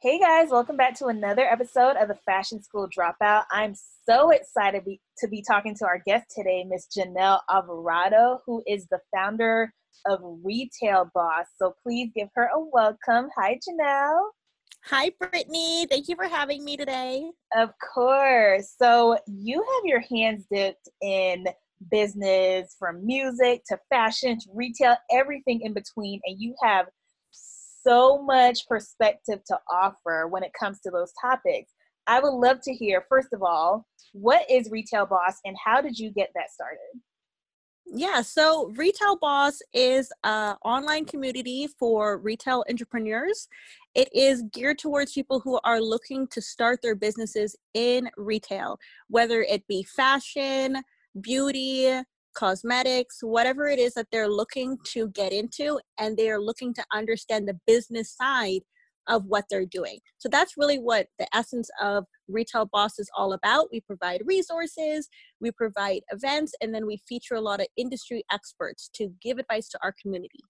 Hey guys, welcome back to another episode of the Fashion School Dropout. I'm so excited be, to be talking to our guest today, Miss Jeanel Alvarado, who is the founder of Retail Boss. So please give her a welcome. Hi, Jeanel. Hi, Brittany. Thank you for having me today. Of course. So you have your hands dipped in business from music to fashion to retail, everything in between, and you have so much perspective to offer when it comes to those topics. I would love to hear, first of all, what is Retail Boss and how did you get that started? Yeah, so Retail Boss is an online community for retail entrepreneurs. It is geared towards people who are looking to start their businesses in retail, whether it be fashion, beauty, cosmetics, whatever it is that they're looking to get into, and they are looking to understand the business side of what they're doing. So that's really what the essence of Retail Boss is all about. We provide resources, we provide events, and then we feature a lot of industry experts to give advice to our community.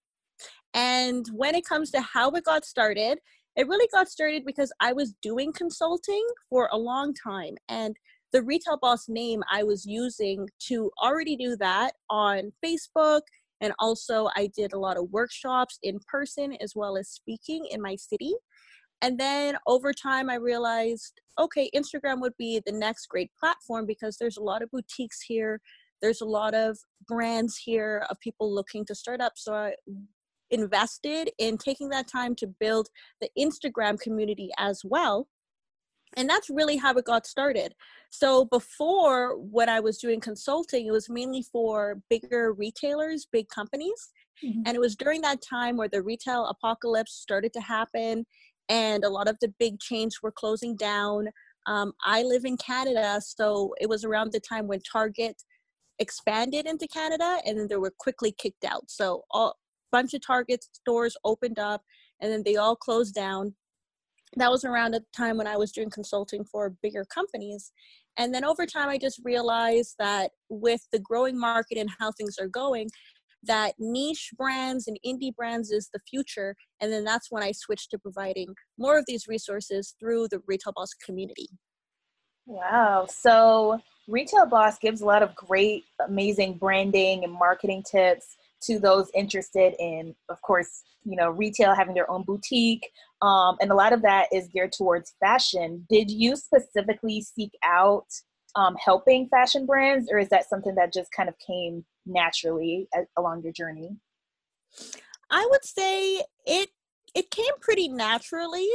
And when it comes to how it got started, it really got started because I was doing consulting for a long time. And the retail boss name I was using to already do that on Facebook. And also, I did a lot of workshops in person as well as speaking in my city. And then over time, I realized okay, Instagram would be the next great platform because there's a lot of boutiques here. There's a lot of brands here of people looking to start up. So I invested in taking that time to build the Instagram community as well and that's really how it got started. So before when i was doing consulting it was mainly for bigger retailers big companies. Mm-hmm. and it was during that time where the retail apocalypse started to happen and a lot of the big chains were closing down. Um, i live in canada so it was around the time when target expanded into canada and then they were quickly kicked out. So a bunch of target stores opened up and then they all closed down that was around the time when I was doing consulting for bigger companies. And then over time, I just realized that with the growing market and how things are going, that niche brands and indie brands is the future. And then that's when I switched to providing more of these resources through the Retail Boss community. Wow. So, Retail Boss gives a lot of great, amazing branding and marketing tips to those interested in, of course, you know, retail, having their own boutique, um, and a lot of that is geared towards fashion. Did you specifically seek out um, helping fashion brands, or is that something that just kind of came naturally as, along your journey? I would say it it came pretty naturally.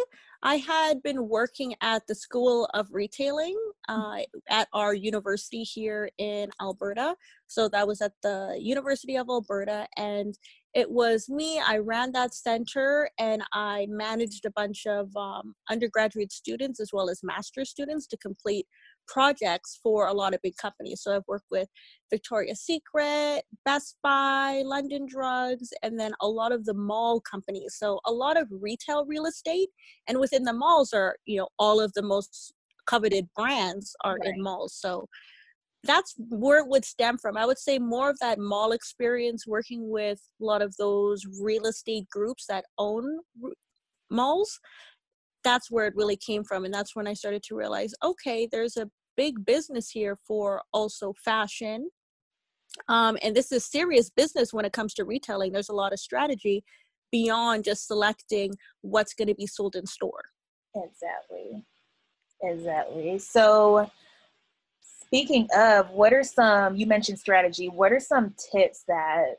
I had been working at the School of Retailing uh, at our university here in Alberta. So that was at the University of Alberta. And it was me, I ran that center and I managed a bunch of um, undergraduate students as well as master's students to complete projects for a lot of big companies. So I've worked with Victoria's Secret, Best Buy, London Drugs, and then a lot of the mall companies. So a lot of retail real estate, and within the malls are you know all of the most coveted brands are right. in malls. So that's where it would stem from. I would say more of that mall experience working with a lot of those real estate groups that own malls that's where it really came from and that's when i started to realize okay there's a big business here for also fashion. Um, and this is serious business when it comes to retailing. There's a lot of strategy beyond just selecting what's going to be sold in store. Exactly. Exactly. So speaking of what are some you mentioned strategy what are some tips that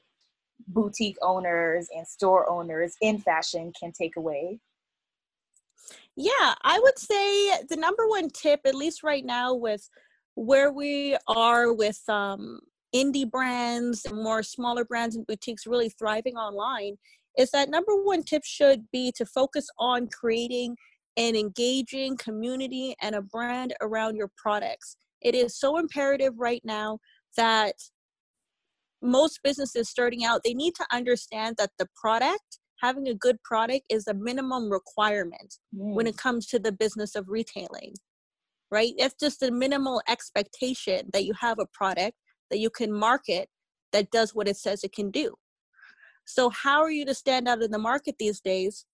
boutique owners and store owners in fashion can take away yeah, I would say the number one tip, at least right now, with where we are with um, indie brands and more smaller brands and boutiques really thriving online, is that number one tip should be to focus on creating an engaging community and a brand around your products. It is so imperative right now that most businesses starting out they need to understand that the product having a good product is a minimum requirement mm. when it comes to the business of retailing right it's just a minimal expectation that you have a product that you can market that does what it says it can do so how are you to stand out in the market these days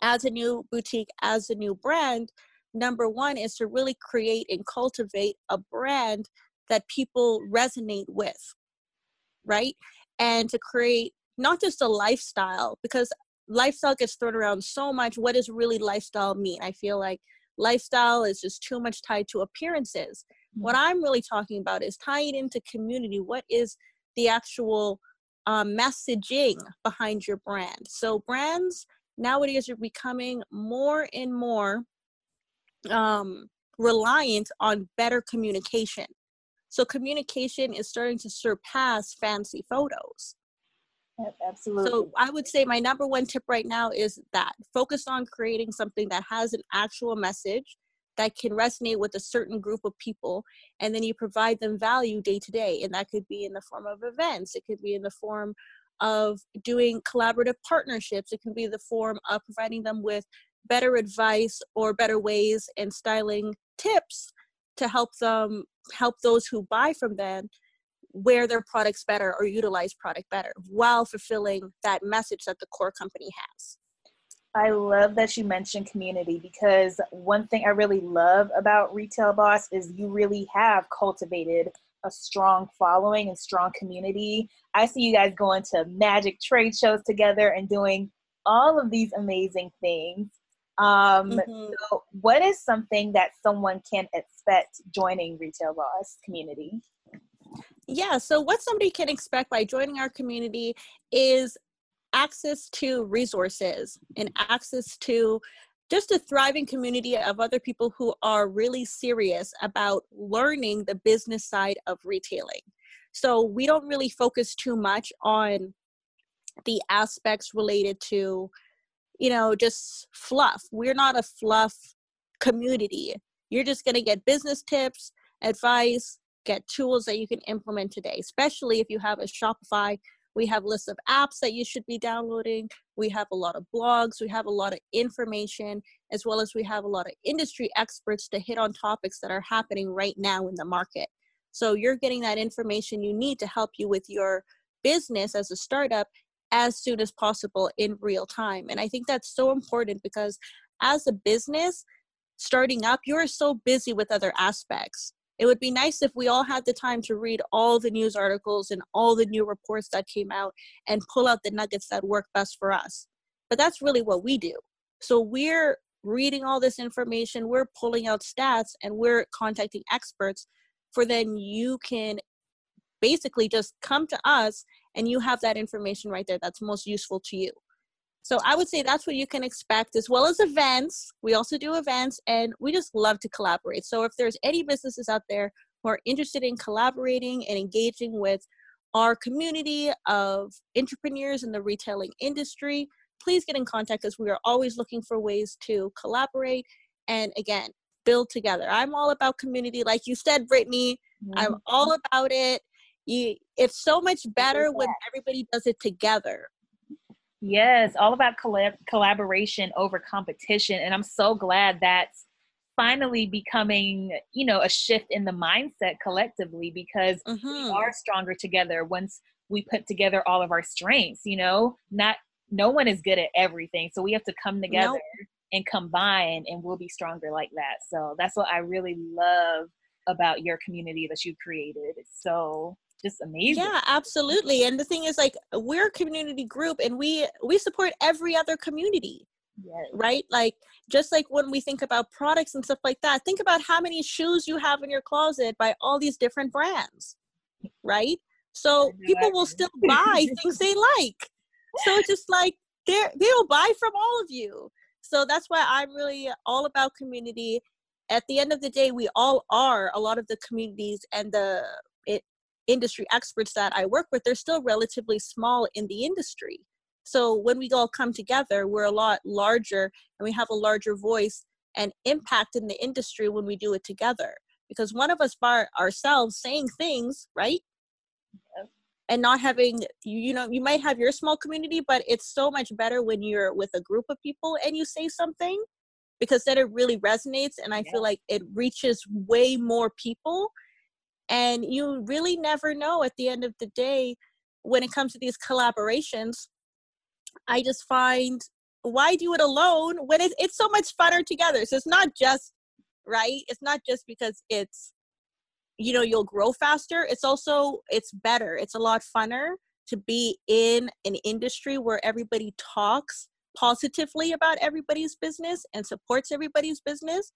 as a new boutique, as a new brand, number one is to really create and cultivate a brand that people resonate with, right? And to create not just a lifestyle, because lifestyle gets thrown around so much. What does really lifestyle mean? I feel like lifestyle is just too much tied to appearances. Mm-hmm. What I'm really talking about is tying into community. What is the actual um, messaging behind your brand? So, brands nowadays are becoming more and more um, reliant on better communication. So communication is starting to surpass fancy photos. Absolutely. So I would say my number one tip right now is that focus on creating something that has an actual message that can resonate with a certain group of people and then you provide them value day to day and that could be in the form of events it could be in the form of doing collaborative partnerships. It can be the form of providing them with better advice or better ways and styling tips to help them help those who buy from them wear their products better or utilize product better while fulfilling that message that the core company has. I love that you mentioned community because one thing I really love about Retail Boss is you really have cultivated a strong following and strong community. I see you guys going to magic trade shows together and doing all of these amazing things. Um, mm-hmm. so what is something that someone can expect joining Retail Boss community? Yeah, so what somebody can expect by joining our community is access to resources and access to just a thriving community of other people who are really serious about learning the business side of retailing. So we don't really focus too much on the aspects related to, you know, just fluff. We're not a fluff community. You're just going to get business tips, advice, get tools that you can implement today, especially if you have a Shopify we have lists of apps that you should be downloading. We have a lot of blogs. We have a lot of information, as well as we have a lot of industry experts to hit on topics that are happening right now in the market. So you're getting that information you need to help you with your business as a startup as soon as possible in real time. And I think that's so important because as a business starting up, you're so busy with other aspects it would be nice if we all had the time to read all the news articles and all the new reports that came out and pull out the nuggets that work best for us. But that's really what we do. So we're reading all this information, we're pulling out stats, and we're contacting experts for then you can basically just come to us and you have that information right there that's most useful to you. So I would say that's what you can expect, as well as events. We also do events, and we just love to collaborate. So if there's any businesses out there who are interested in collaborating and engaging with our community of entrepreneurs in the retailing industry, please get in contact because we are always looking for ways to collaborate and again build together. I'm all about community, like you said, Brittany. Mm-hmm. I'm all about it. You, it's so much better when everybody does it together Yes, all about collab- collaboration over competition. And I'm so glad that's finally becoming, you know, a shift in the mindset collectively because mm-hmm. we are stronger together once we put together all of our strengths, you know, not no one is good at everything. So we have to come together nope. and combine and we'll be stronger like that. So that's what I really love about your community that you created. It's so just amazing. Yeah, absolutely. And the thing is like we're a community group and we we support every other community. Yes. Right? Like just like when we think about products and stuff like that, think about how many shoes you have in your closet by all these different brands. Right? So people will still buy things they like. So it's just like they they'll buy from all of you. So that's why I'm really all about community. At the end of the day, we all are a lot of the communities and the it industry experts that I work with, they're still relatively small in the industry. So when we all come together, we're a lot larger and we have a larger voice and impact in the industry when we do it together. Because one of us by ourselves saying things, right? Yeah. And not having you, know, you might have your small community, but it's so much better when you're with a group of people and you say something because then it really resonates and I yeah. feel like it reaches way more people and you really never know at the end of the day when it comes to these collaborations. I just find why do it alone when it's, it's so much funner together? So it's not just right? It's not just because it's you know you'll grow faster. It's also it's better. It's a lot funner to be in an industry where everybody talks positively about everybody's business and supports everybody's business.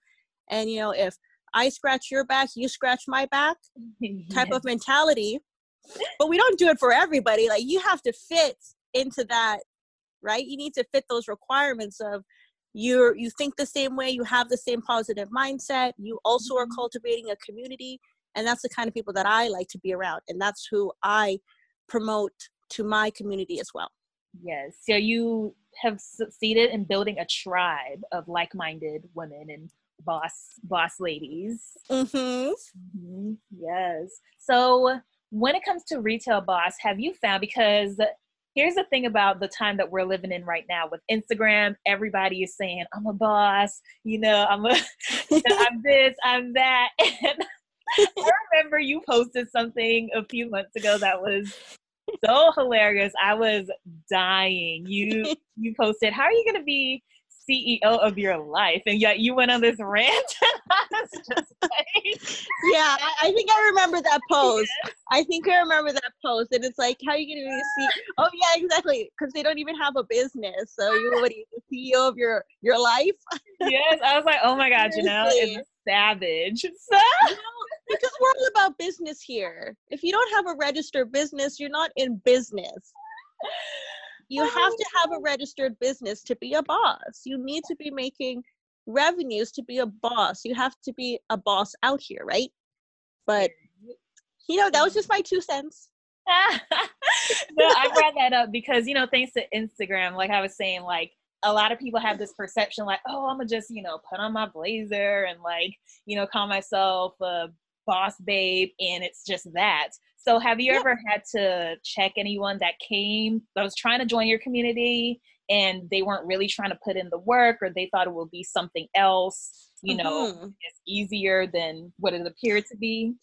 And you know if i scratch your back you scratch my back type of mentality. But we don't do it for everybody like you have to fit into that right? You need to fit those requirements of you're you think the same way you have the same positive mindset you also are mm-hmm. cultivating a community and that's the kind of people that i like to be around and that's who i promote to my community as well. Yes so you have succeeded in building a tribe of like-minded women and boss boss ladies mm-hmm. Mm-hmm. yes so when it comes to retail boss have you found because here's the thing about the time that we're living in right now with Instagram. Everybody is saying, I'm a boss, you know, I'm a I'm this, I'm that. And I remember you posted something a few months ago that was so hilarious. I was dying. You you posted, How are you gonna be CEO of your life, and yet you went on this rant. yeah, I, think I remember that post. Yes. I think I remember that post, and it's like, how are you going to be CEO? Oh yeah, exactly, because they don't even have a business. So you what the CEO of your your life? yes, I was like, oh my god, Jeanel is savage. So- because we're all about business here. If you don't have a registered business, you're not in business you have to have a registered business to be a boss. You need to be making revenues to be a boss. You have to be a boss out here, right? But you know, that was just my mm-hmm. two cents. no, I brought that up because you know, thanks to Instagram, like I was saying, like a lot of people have this perception, like, oh, I'm gonna just you know put on my blazer and like you know call myself a boss babe, and it's just that. So have you ever had to check anyone that came that was trying to join your community and they weren't really trying to put in the work or they thought it would be something else, you know, mm-hmm. it's easier than what it appeared to be?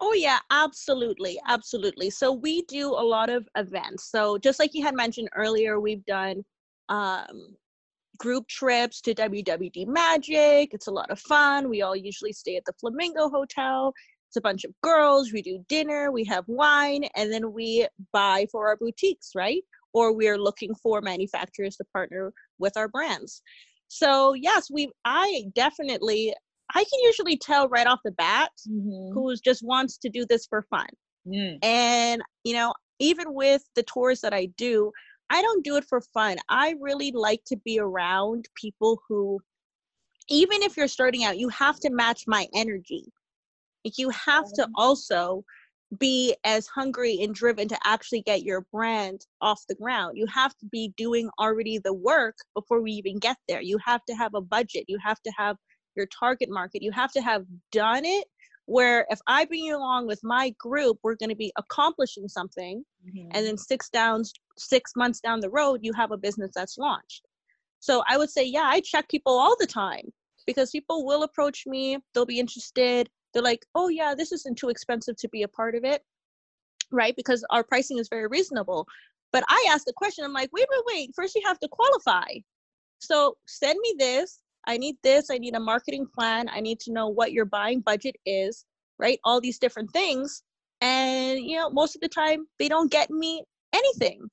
Oh yeah, absolutely, absolutely. So we do a lot of events. So just like you had mentioned earlier, we've done um, group trips to WWD Magic. It's a lot of fun. We all usually stay at the Flamingo Hotel. It's a bunch of girls. We do dinner, we have wine, and then we buy for our boutiques, right? Or we are looking for manufacturers to partner with our brands. So yes, we I definitely I can usually tell right off the bat mm-hmm. who just wants to do this for fun. Mm. And you know, even with the tours that I do, I don't do it for fun. I really like to be around people who even if you're starting out, you have to match my energy you have to also be as hungry and driven to actually get your brand off the ground. You have to be doing already the work before we even get there. You have to have a budget. You have to have your target market. You have to have done it where if I bring you along with my group, we're going to be accomplishing something. Mm-hmm. And then six down, six months down the road, you have a business that's launched. So I would say, yeah, I check people all the time because people will approach me. They'll be interested they're like, oh yeah, this isn't too expensive to be a part of it, right? Because our pricing is very reasonable. But I asked the question, I'm like, wait, wait, wait, first you have to qualify. So send me this. I need this. I need a marketing plan. I need to know what your buying budget is, right? All these different things. And, you know, most of the time they don't get me anything.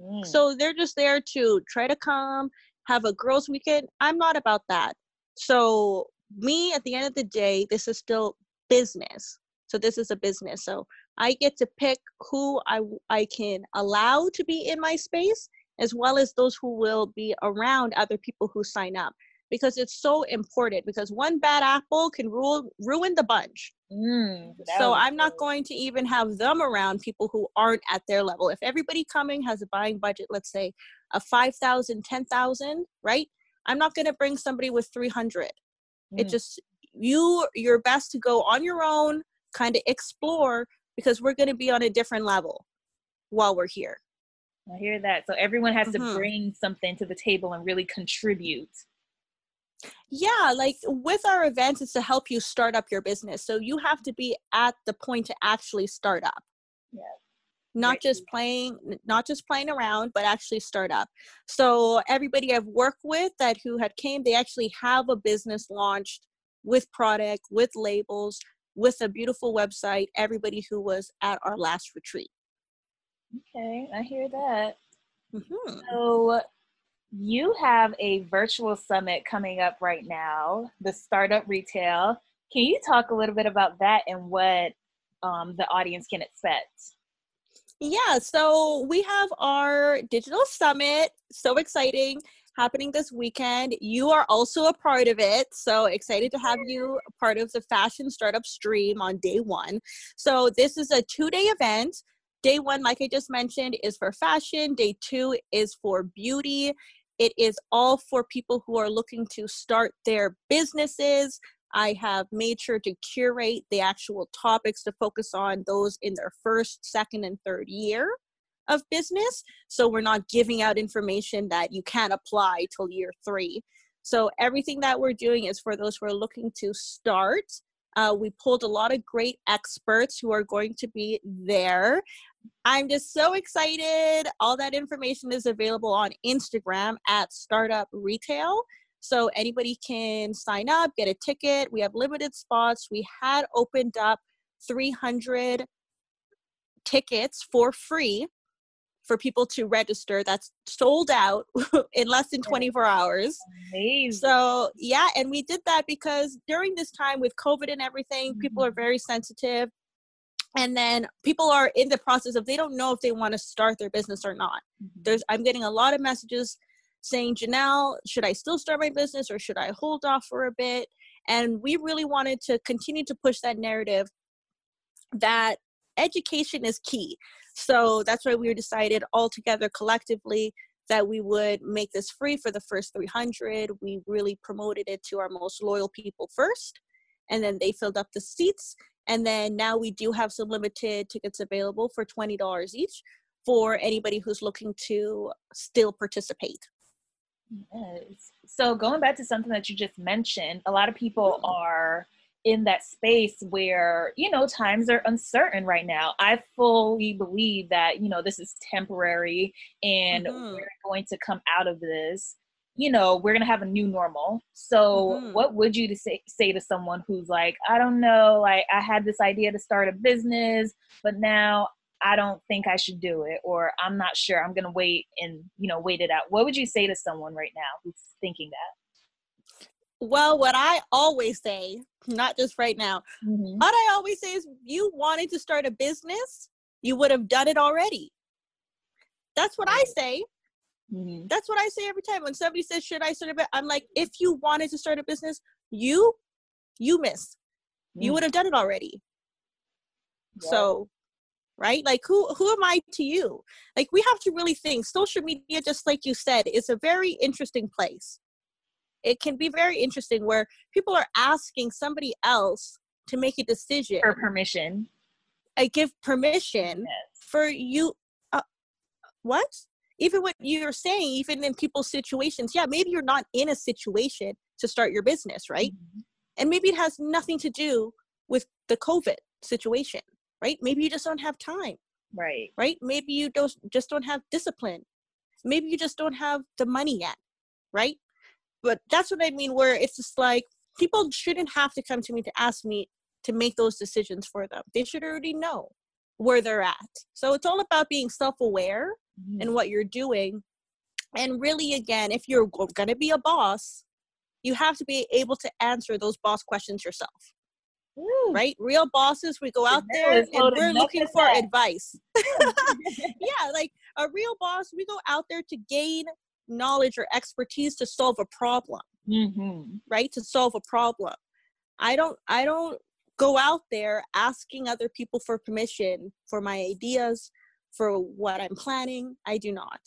Mm. So they're just there to try to come, have a girls' weekend. I'm not about that. So me at the end of the day this is still business. So this is a business. So i get to pick who i i can allow to be in my space as well as those who will be around other people who sign up because it's so important because one bad apple can rule, ruin the bunch. Mm, so i'm cool. not going to even have them around people who aren't at their level. If everybody coming has a buying budget let's say a 5000 10000 right? I'm not going to bring somebody with 300 mm. it just you you're best to go on your own kind of explore because we're going to be on a different level while we're here. I hear that. So everyone has mm-hmm. to bring something to the table and really contribute. Yeah like with our events it's to help you start up your business. So you have to be at the point to actually start up. Yeah not Right. just playing not just playing around but actually start up so everybody i've worked with that who had came they actually have a business launched with product with labels with a beautiful website everybody who was at our last retreat Okay, I hear that. Mhm. So you have a virtual summit coming up right now, the Startup Retail. Can you talk a little bit about that and what um, the audience can expect? Yeah, so we have our digital summit, so exciting, happening this weekend. You are also a part of it, so excited to have you part of the Fashion Startup Stream on day one. So, this is a two day event. Day one, like I just mentioned, is for fashion, day two is for beauty. It is all for people who are looking to start their businesses. I have made sure to curate the actual topics to focus on those in their first, second, and third year of business. So we're not giving out information that you can't apply till year three. So everything that we're doing is for those who are looking to start. Uh, we pulled a lot of great experts who are going to be there. I'm just so excited. All that information is available on Instagram at Startup Retail. So anybody can sign up, get a ticket. We have limited spots. We had opened up 300 tickets for free for people to register. That's sold out in less than 24 hours. Amazing. So, yeah, and we did that because during this time with COVID and everything, people are very sensitive. And then people are in the process of they don't know if they want to start their business or not. Mhm. There's I'm getting a lot of messages saying, Jeanel, should I still start my business or should I hold off for a bit? And we really wanted to continue to push that narrative that education is key. So that's why we decided all together collectively that we would make this free for the first 300. We really promoted it to our most loyal people first, and then they filled up the seats. And then now we do have some limited tickets available for $20 each for anybody who's looking to still participate. Yes. So going back to something that you just mentioned, a lot of people are in that space where, you know, times are uncertain right now. I fully believe that, you know, this is temporary and Mhm. we're going to come out of this. You know, we're going to have a new normal. So, Mhm. what would you to say say to someone who's like, I don't know, like I had this idea to start a business, but now I don't think I should do it, or I'm not sure. I'm gonna wait and you know wait it out. What would you say to someone right now who's thinking that? Well, what I always say, not just right now, Mm-hmm. what I always say is you wanted to start a business, you would have done it already. That's what I say. Mm-hmm. That's what I say every time. When somebody says, Should I start a business? I'm like, if you wanted to start a business, you you miss. You would have done it already. So right? Like who who am I to you? Like we have to really think social media, just like you said, is a very interesting place. It can be very interesting where people are asking somebody else to make a decision. for permission. I give permission Yes. for you uh, what even what you're saying even in people's situations yeah maybe you're not in a situation to start your business right Mhm. and maybe it has nothing to do with the covid situation right? Maybe you just don't have time Right. right? Maybe you don't just don't have discipline. Maybe you just don't have the money yet right? But that's what i mean where it's just like people shouldn't have to come to me to ask me to make those decisions for them. They should already know where they're at. So it's all about being self-aware Mhm. and what you're doing. And really again if you're going to be a boss you have to be able to answer those boss questions yourself Woo. right real bosses we go out there and we're looking for back. advice yeah like a real boss we go out there to gain knowledge or expertise to solve a problem Mhm. right to solve a problem i don't i don't go out there asking other people for permission for my ideas for what i'm planning i do not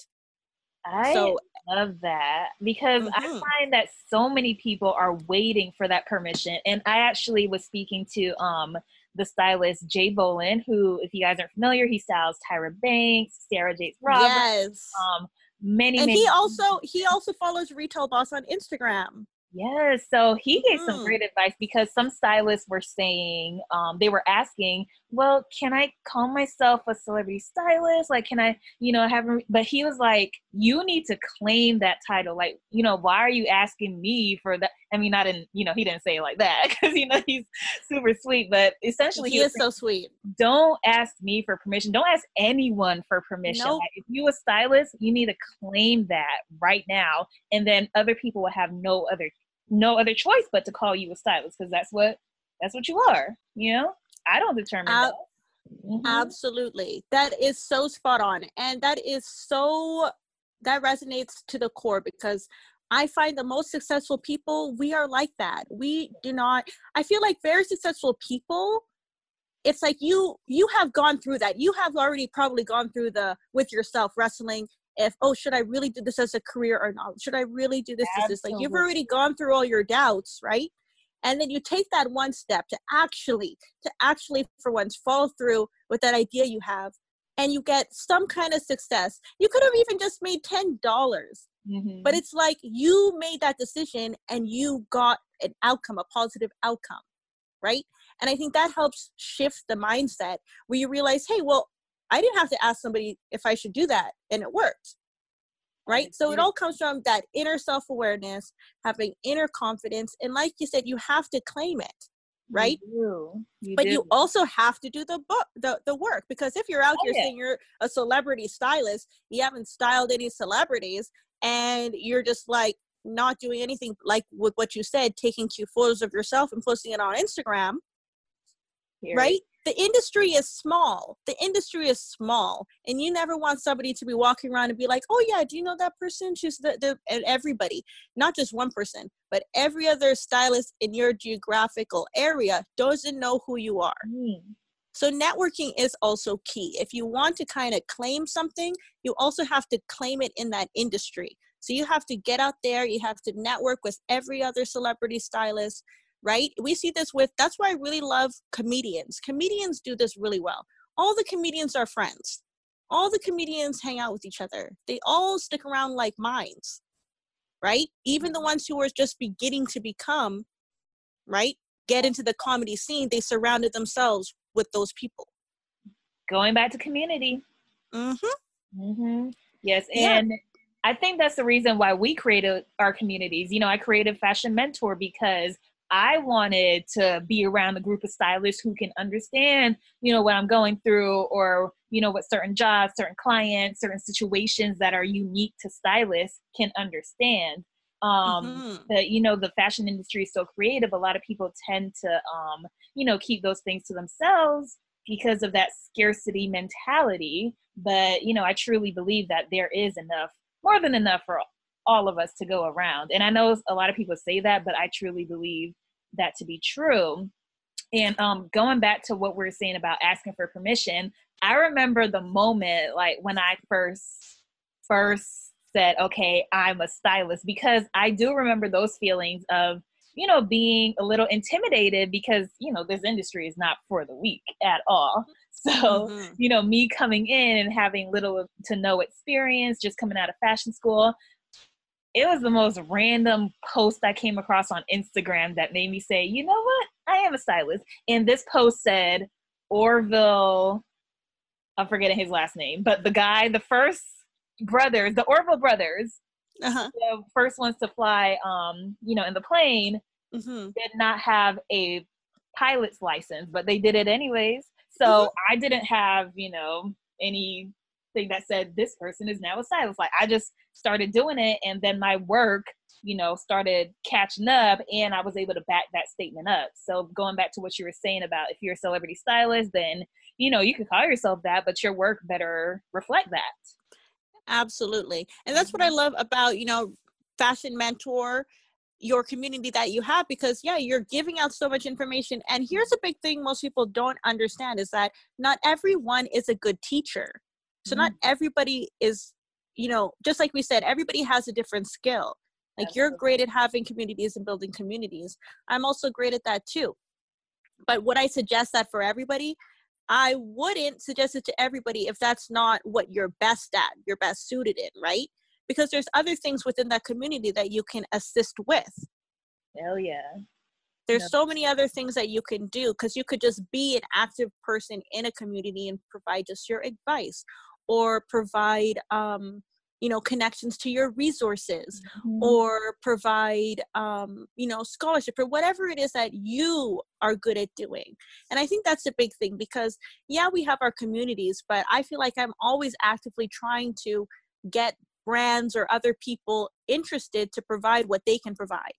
I so love that because I Mhm. find that so many people are waiting for that permission. And I actually was speaking to um the stylist Jay Bolin, who, if you guys aren't familiar, he styles Tyra Banks, Sarah Jakes Roberts, yes um, many, and many he also he also follows retail boss on instagram Yes, so he gave some mm. great advice because some stylists were saying, um, they were asking, well, can I call myself a celebrity stylist? Like, can I, you know, have, but he was like, you need to claim that title. Like, you know, why are you asking me for that? I mean, not in, you know, he didn't say it like that because, you know, he's super sweet, but essentially, he, he is saying, so sweet. Don't ask me for permission. Don't ask anyone for permission. Nope. Like, if you a stylist, you need to claim that right now. And then other people will have no other no other choice but to call you a stylist because that's what that's what you are you know? I don't determine that. Mm-hmm. absolutely. That is so spot on and that is so that resonates to the core because i find the most successful people we are like that. We do not i feel like very successful people it's like you you have gone through that. You have already probably gone through the with yourself wrestling if oh should i really do this as a career or not? Should i really do this Absolutely. this? Like you've already gone through all your doubts right? And then you take that one step to actually to actually for once fall through with that idea you have and you get some kind of success. You could have even just made ten dollars mm-hmm. but it's like you made that decision and you got an outcome a positive outcome right? And i think that helps shift the mindset where you realize hey well I didn't have to ask somebody if I should do that, and it worked. Right? So it all comes from that inner self awareness, having inner confidence. And like you said, you have to claim it right you you but do. you also have to do the book the, the work because if you're out oh, here yeah. saying you're a celebrity stylist you haven't styled any celebrities and you're just like not doing anything like with what you said taking cute photos of yourself and posting it on instagram here. right the industry is small. The industry is small, and you never want somebody to be walking around and be like, "Oh yeah, do you know that person?" She's the, the and everybody, not just one person, but every other stylist in your geographical area doesn't know who you are. Mm. So networking is also key. If you want to kind of claim something, you also have to claim it in that industry. So you have to get out there, you have to network with every other celebrity stylist, right? We see this with, that's why I really love comedians. Comedians do this really well. All the comedians are friends. All the comedians hang out with each other. They all stick around like minds, right? Even the ones who are just beginning to become, right? Get into the comedy scene, they surrounded themselves with those people. Going back to community. Mm-hmm. Mm-hmm. Yes. And yeah. I think that's the reason why we created our communities. You know, I created Fashion Mentor because I wanted to be around a group of stylists who can understand, you know, what I'm going through or, you know, what certain jobs, certain clients, certain situations that are unique to stylists can understand. Um, mm-hmm. that, you know, the fashion industry is so creative. A lot of people tend to, um, you know, keep those things to themselves because of that scarcity mentality. But, you know, I truly believe that there is enough, more than enough for all of us to go around. And I know a lot of people say that, but I truly believe that to be true. And um, going back to what we are saying about asking for permission, I remember the moment like when I first first said, "Okay, I'm a stylist," because I do remember those feelings of you know being a little intimidated because you know this industry is not for the weak at all. So, mm-hmm. you know, me coming in and having little to no experience, just coming out of fashion school, it was the most random post I came across on Instagram that made me say, you know what? I am a stylist. And this post said Orville, I'm forgetting his last name, but the guy, the first brothers, the Orville brothers, uh-huh. the first ones to fly, um, you know, in the plane, mm-hmm. did not have a pilot's license, but they did it anyways. So mm-hmm. I didn't have, you know, any thing that said this person is now a stylist. Like I just started doing it, and then my work, you know, started catching up, and I was able to back that statement up. So going back to what you were saying about if you're a celebrity stylist, then you know you can call yourself that, but your work better reflect that. Absolutely, and that's what I mm-hmm. love about you know fashion mentor your community that you have because yeah you're giving out so much information and here's a big thing most people don't understand is that not everyone is a good teacher so mm-hmm. not everybody is, you know, just like we said, everybody has a different skill. Like you're great at having communities and building communities. I'm also great at that too. But would I suggest that for everybody? I wouldn't suggest it to everybody if that's not what you're best at, you're best suited in, right? Because there's other things within that community that you can assist with, Hell yeah. There's so many other things that you can do because you could just be an active person in a community and provide just your advice or provide um, you know connections to your resources mm-hmm. or provide um, you know scholarship or whatever it is that you are good at doing. And i think that's a big thing because yeah we have our communities but i feel like i'm always actively trying to get brands or other people interested to provide what they can provide.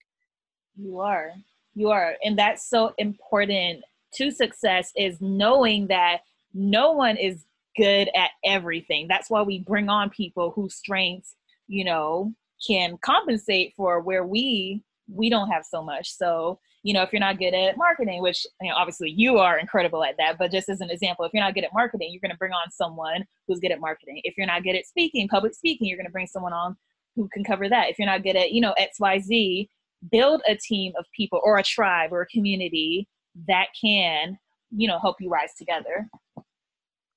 You are. You are. And that's so important to success is knowing that no one is good at everything. That's why we bring on people whose strengths, you know, can compensate for where we we don't have so much. So, you know, if you're not good at marketing, which you know, obviously you are incredible at that, but just as an example, if you're not good at marketing, you're going to bring on someone who's good at marketing. If you're not good at speaking, public speaking, you're going to bring someone on who can cover that. If you're not good at, you know, XYZ, build a team of people or a tribe or a community that can, you know, help you rise together.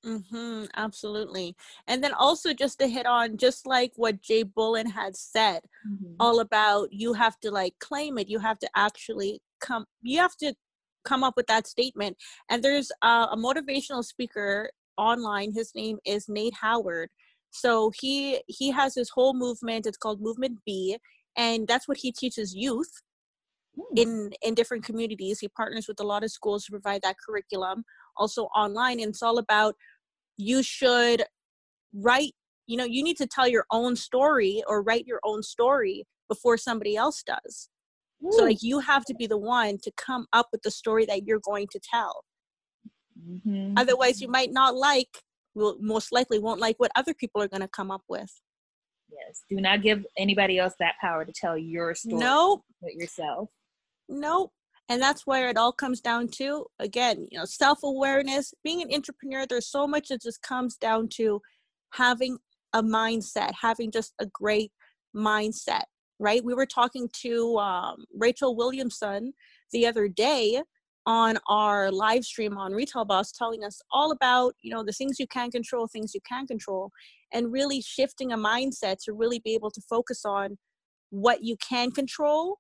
Mm-hmm, absolutely. And then also just to hit on just like what Jay Bolin had said, mm-hmm. all about you have to like claim it. You have to actually come you have to come up with that statement. And there's uh, a motivational speaker online. His name is Nate Howard. So he he has his whole movement. It's called Movement B, and that's what he teaches youth hmm. in in different communities. He partners with a lot of schools to provide that curriculum also online and it's all about you should write you know you need to tell your own story or write your own story before somebody else does. Ooh. so like you have to be the one to come up with the story that you're going to tell. Mm-hmm. otherwise you might not like will most likely won't like what other people are going to come up with. Yes. Do not give anybody else that power to tell your story nope. yourself. Nope and that's where it all comes down to again you know self-awareness being an entrepreneur there's so much that just comes down to having a mindset having just a great mindset right? We were talking to um, rachel williamson the other day on our live stream on retail boss telling us all about you know the things you can control things you can control and really shifting a mindset to really be able to focus on what you can control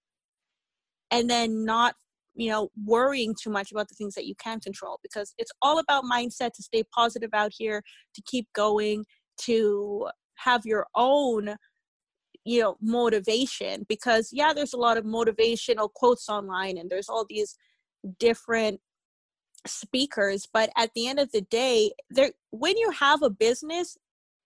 and then not you know worrying too much about the things that you can control because it's all about mindset to stay positive out here to keep going to have your own you know motivation because yeah there's a lot of motivational quotes online and there's all these different speakers but at the end of the day there when you have a business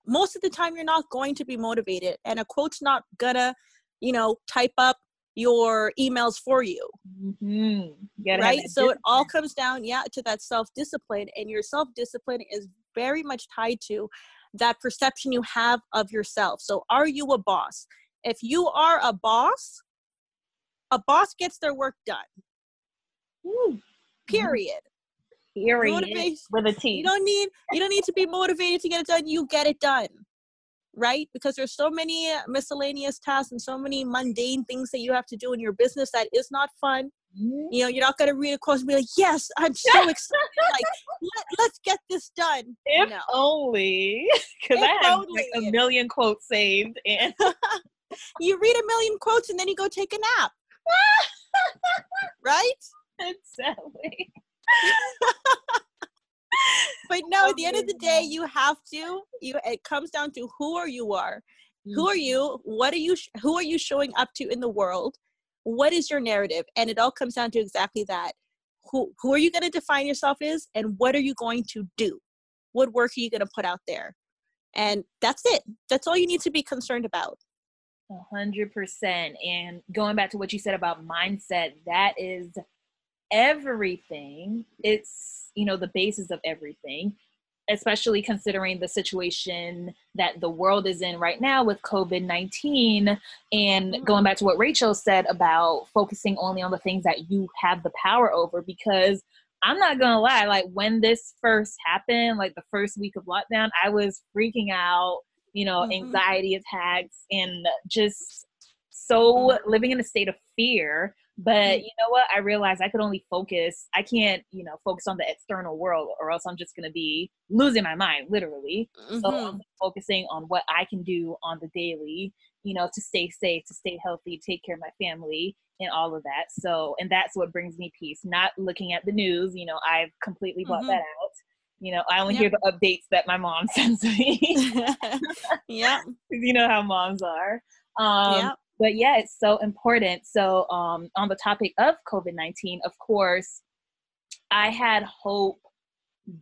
most of the time you're not going to be motivated and a quote's not gonna you know type up your emails for you mm-hmm. you right so it all comes down yeah to that self-discipline and your self-discipline is very much tied to that perception you have of yourself so are you a boss if you are a boss a boss gets their work done Ooh. period period Motivation. with a T. You don't need you don't need to be motivated to get it done. You get it done right? Because there's so many miscellaneous tasks and so many mundane things that you have to do in your business that is not fun. Mm-hmm. You know, you're not going to read a quote and be like, "Yes, I'm so excited! like, let, us get this done." If no. only, because I have only. like a million quotes saved, and you read a million quotes and then you go take a nap, right? Exactly but no, at the end of the day, you have to. You it comes down to who are you are, who are mm-hmm. you, what are you, who are you showing up to in the world, what is your narrative, and it all comes down to exactly that. Who who are you going to define yourself as, and what are you going to do? What work are you going to put out there? And that's it. That's all you need to be concerned about. A hundred percent. And going back to what you said about mindset, that is everything. It's you know the basis of everything especially considering the situation that the world is in right now with COVID 19. And mm-hmm. going back to what Rachel said about focusing only on the things that you have the power over, because I'm not gonna lie, like when this first happened, like the first week of lockdown, I was freaking out, you know, mm-hmm. anxiety attacks and just so mm-hmm. living in a state of fear but mm-hmm. you know what? I realized I could only focus. I can't, you know, focus on the external world, or else I'm just gonna be losing my mind, literally. Mm-hmm. So I'm focusing on what I can do on the daily, you know, to stay safe, to stay healthy, take care of my family, and all of that. So, and that's what brings me peace. Not looking at the news, you know, I've completely bought mm-hmm. that out. You know, I only yep. hear the updates that my mom sends me. yeah. You know how moms are. Um, yeah. But yeah, it's so important. So, um, on the topic of COVID 19, of course, I had hope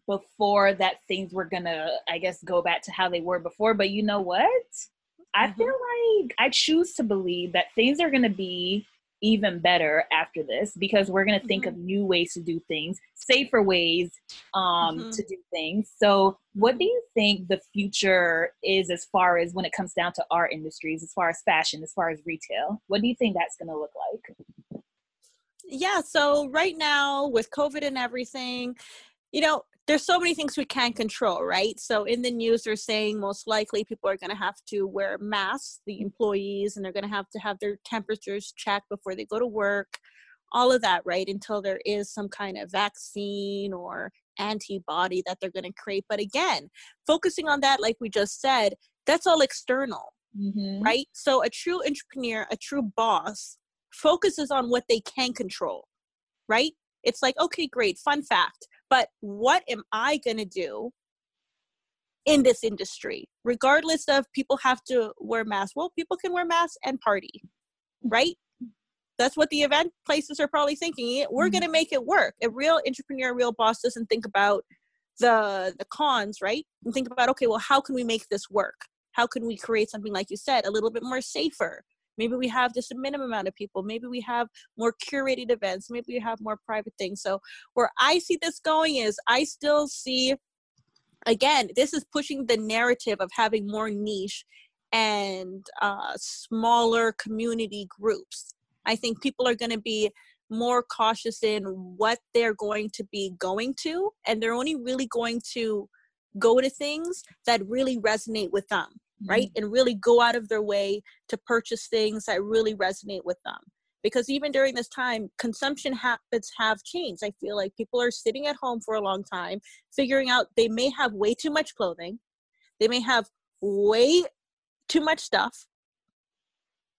before that things were gonna, I guess, go back to how they were before. But you know what? I mm-hmm. feel like I choose to believe that things are gonna be even better after this because we're going to think mm-hmm. of new ways to do things safer ways um, mm-hmm. to do things so what do you think the future is as far as when it comes down to our industries as far as fashion as far as retail what do you think that's going to look like yeah so right now with covid and everything you know there's so many things we can't control, right? So in the news, they're saying most likely people are going to have to wear masks, the employees, and they're going to have to have their temperatures checked before they go to work, all of that, right? Until there is some kind of vaccine or antibody that they're going to create. But again, focusing on that, like we just said, that's all external, mm-hmm. right? So a true entrepreneur, a true boss, focuses on what they can control, right? It's like, okay, great, fun fact but what am I going to do in this industry? Regardless of people have to wear masks. Well, people can wear masks and party, right? That's what the event places are probably thinking. We're mm-hmm. going to make it work. A real entrepreneur, a real boss doesn't think about the the cons, right? And think about okay, well, how can we make this work? How can we create something like you said, a little bit more safer? Maybe we have just a minimum amount of people. Maybe we have more curated events. Maybe we have more private things. So where i see this going is i still see again this is pushing the narrative of having more niche and uh, smaller community groups. I think people are going to be more cautious in what they're going to be going to and they're only really going to go to things that really resonate with them right? Mm-hmm. and really go out of their way to purchase things that really resonate with them. Because even during this time consumption habits have changed. I feel like people are sitting at home for a long time figuring out they may have way too much clothing they may have way too much stuff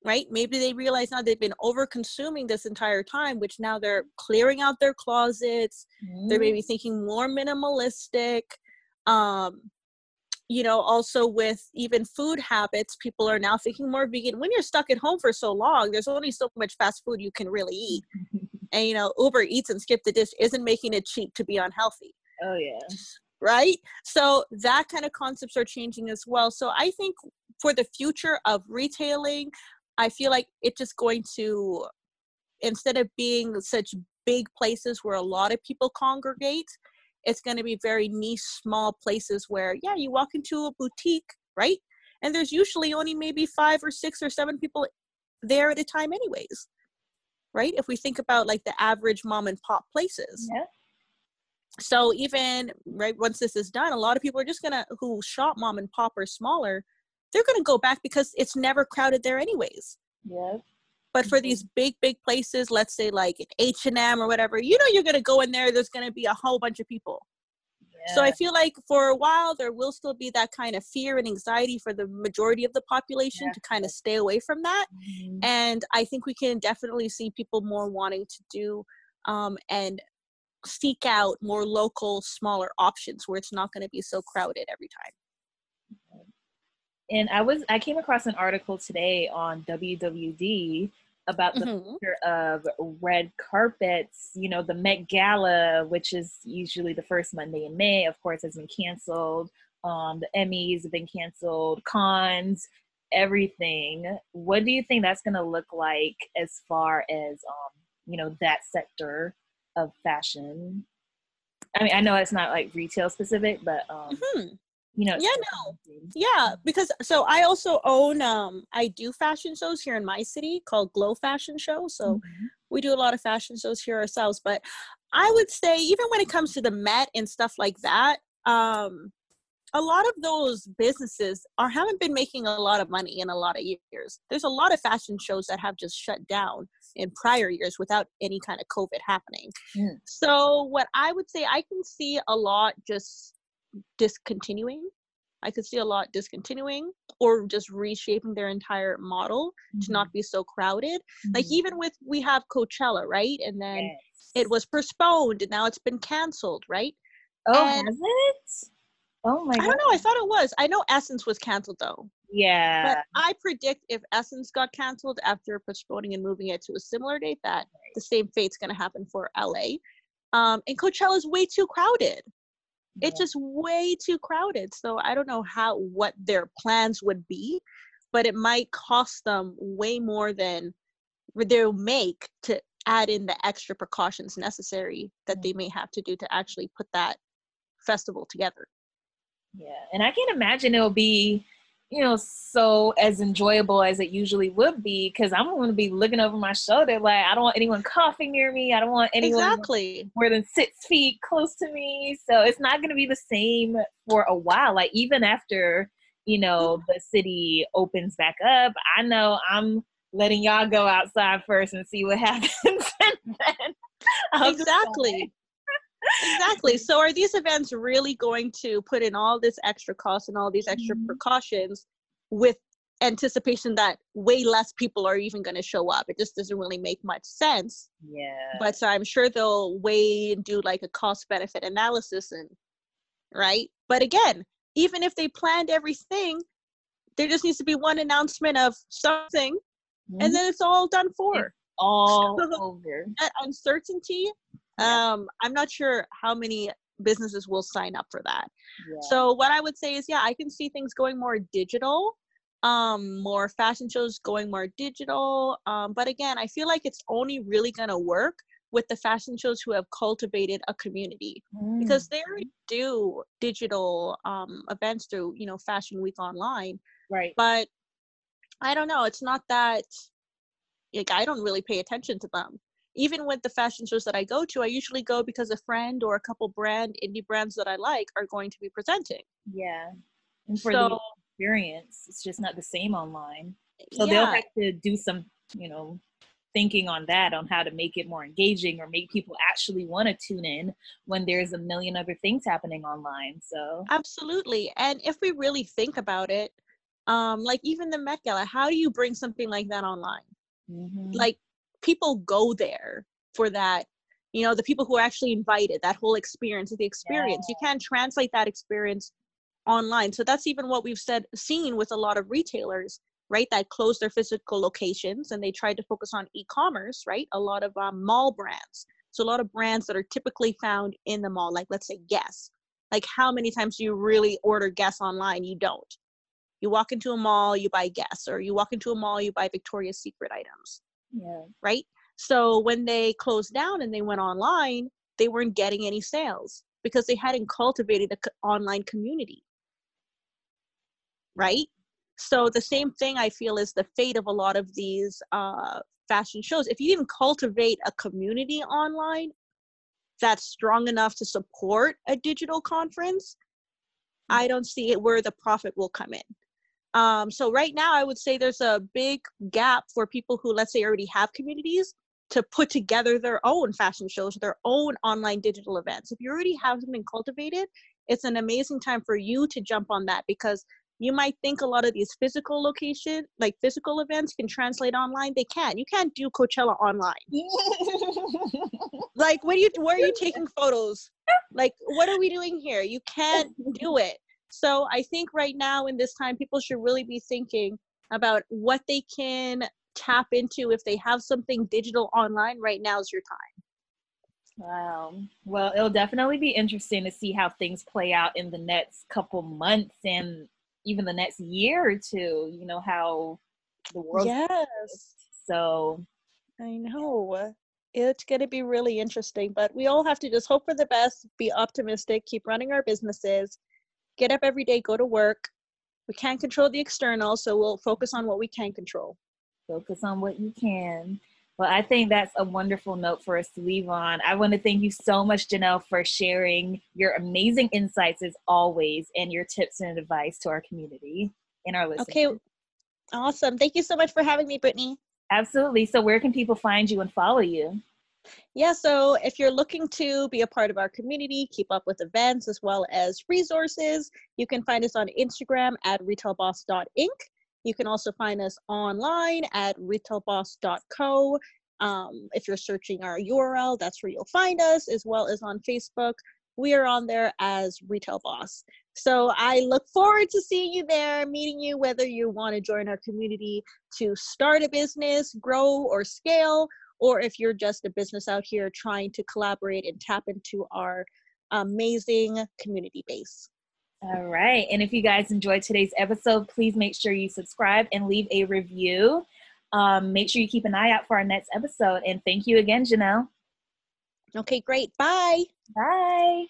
right? Maybe they realize now they've been over consuming this entire time which now they're clearing out their closets. Mm. they're maybe thinking more minimalistic um you know also with even food habits people are now thinking more vegan. When you're stuck at home for so long there's only so much fast food you can really eat. And you know uber eats and skip the dish isn't making it cheap to be unhealthy. Oh yeah. Right? So that kind of concepts are changing as well. So i think for the future of retailing i feel like it's just going to instead of being such big places where a lot of people congregate it's going to be very niche, small places where, yeah, you walk into a boutique, right? And there's usually only maybe five or six or seven people there at a time, anyways, right? If we think about like the average mom and pop places. Yeah. So even right once this is done, a lot of people are just gonna who shop mom and pop or smaller, they're gonna go back because it's never crowded there anyways. Yeah. But for these mm-hmm. big, big places, let's say like an H and M or whatever, you know, you're gonna go in there. There's gonna be a whole bunch of people. Yeah. So I feel like for a while there will still be that kind of fear and anxiety for the majority of the population yeah. to kind of stay away from that. Mm-hmm. And I think we can definitely see people more wanting to do um, and seek out more local, smaller options where it's not going to be so crowded every time. And I was I came across an article today on WWD about the mm-hmm. future of red carpets. You know, the Met Gala, which is usually the first Monday in May, of course, has been canceled. Um, the Emmys have been canceled. Cons, everything. What do you think that's going to look like as far as um, you know that sector of fashion? I mean, I know it's not like retail specific, but um, mm-hmm you know yeah no yeah because so i also own um i do fashion shows here in my city called glow fashion show so mm-hmm. we do a lot of fashion shows here ourselves but i would say even when it comes to the met and stuff like that um a lot of those businesses are haven't been making a lot of money in a lot of years there's a lot of fashion shows that have just shut down in prior years without any kind of covid happening mm. so what i would say i can see a lot just discontinuing. I could see a lot discontinuing or just reshaping their entire model mm-hmm. to not mm-hmm. be so crowded. Mm-hmm. Like even with we have Coachella, right? And then yes. it was postponed and now it's been canceled, right? Oh, and has it? Oh my god. I don't know. I thought it was. I know Essence was canceled though. Yeah. But I predict if Essence got canceled after postponing and moving it to a similar date, that the same fate's going to happen for LA. Um, and Coachella is way too crowded. Yeah. It's just way too crowded. So I don't know how what their plans would be, but it might cost them way more than they'll make to add in the extra precautions necessary that they mm. may have to do to actually put that festival together. Yeah, and I can't imagine it'll be, you know, so as enjoyable as it usually would be because I'm going to be looking over my shoulder. Like I don't want anyone coughing near me. I don't want anyone exactly more than six feet close to me. So it's not going to be the same for a while. Like even after you know the city opens back up, I know I'm letting y'all go outside first and see what happens. and then exactly exactly. So are these events really going to put in all this extra cost and all these extra mm-hmm. precautions with anticipation that way less people are even going to show up? It just doesn't really make much sense. Yeah. But so I'm sure they'll weigh and do like a cost benefit analysis and right. But again, even if they planned everything, there just needs to be one announcement of something, mm-hmm. and then it's all done for. It's all over. That uncertainty um i'm not sure how many businesses will sign up for that yeah. so what i would say is yeah i can see things going more digital um more fashion shows going more digital um but again i feel like it's only really going to work with the fashion shows who have cultivated a community mm. because they already do digital um events through you know fashion week online right but i don't know it's not that like i don't really pay attention to them even with the fashion shows that I go to, I usually go because a friend or a couple brand indie brands that I like are going to be presenting. Yeah. And for so, the experience, it's just not the same online. So yeah. they'll have to do some, you know, thinking on that on how to make it more engaging or make people actually want to tune in when there's a million other things happening online. So Absolutely. And if we really think about it, um like even the Met Gala, how do you bring something like that online? Mm-hmm. Like people go there for that you know the people who are actually invited that whole experience the experience. Yeah. you can't translate that experience online. So that's even what we've said seen with a lot of retailers right that closed their physical locations and they tried to focus on e-commerce right? A lot of um, mall brands. So a lot of brands that are typically found in the mall like let's say guess. Like how many times do you really order guess online? You don't. You walk into a mall you buy guess or you walk into a mall you buy victoria's secret items yeah. Right. So when they closed down and they went online, they weren't getting any sales because they hadn't cultivated the online community. Right. So the same thing I feel is the fate of a lot of these uh, fashion shows. If you even cultivate a community online that's strong enough to support a digital conference, I mm-hmm. don't see it where the profit will come in. Um, so right now, I would say there's a big gap for people who, let's say, already have communities to put together their own fashion shows, their own online digital events. If you already have something cultivated, it's an amazing time for you to jump on that because you might think a lot of these physical location like physical events can translate online. They can't you can't do coachella online. Like what are you where are you taking photos? Like what are we doing here? You can't do it so I think right now in this time, people should really be thinking about what they can tap into if they have something digital online. Right now is your time. Wow. Well, it'll definitely be interesting to see how things play out in the next couple months and even the next year or two. You know how the world. Yes. So. I know. It's going to be really interesting, but we all have to just hope for the best, be optimistic, keep running our businesses, get up every day, go to work. We can't control the external, so we'll focus on what we can control. Focus on what you can. Well, I think that's a wonderful note for us to leave on. I want to thank you so much, Jeanel, for sharing your amazing insights as always and your tips and advice to our community and our listeners. Okay, awesome. Thank you so much for having me, Brittany. Absolutely. So, where can people find you and follow you? Yeah, so if you're looking to be a part of our community, keep up with events as well as resources, you can find us on Instagram at retailboss.inc. You can also find us online at retailboss.co. Um, if you're searching our URL, that's where you'll find us, as well as on Facebook. We are on there as Retail Boss. So I look forward to seeing you there, meeting you, whether you want to join our community to start a business, grow, or scale, or if you're just a business out here trying to collaborate and tap into our amazing community base. All right. And if you guys enjoyed today's episode, please make sure you subscribe and leave a review. Um, make sure you keep an eye out for our next episode. And thank you again, Jeanel. Okay, great. Bye. Bye.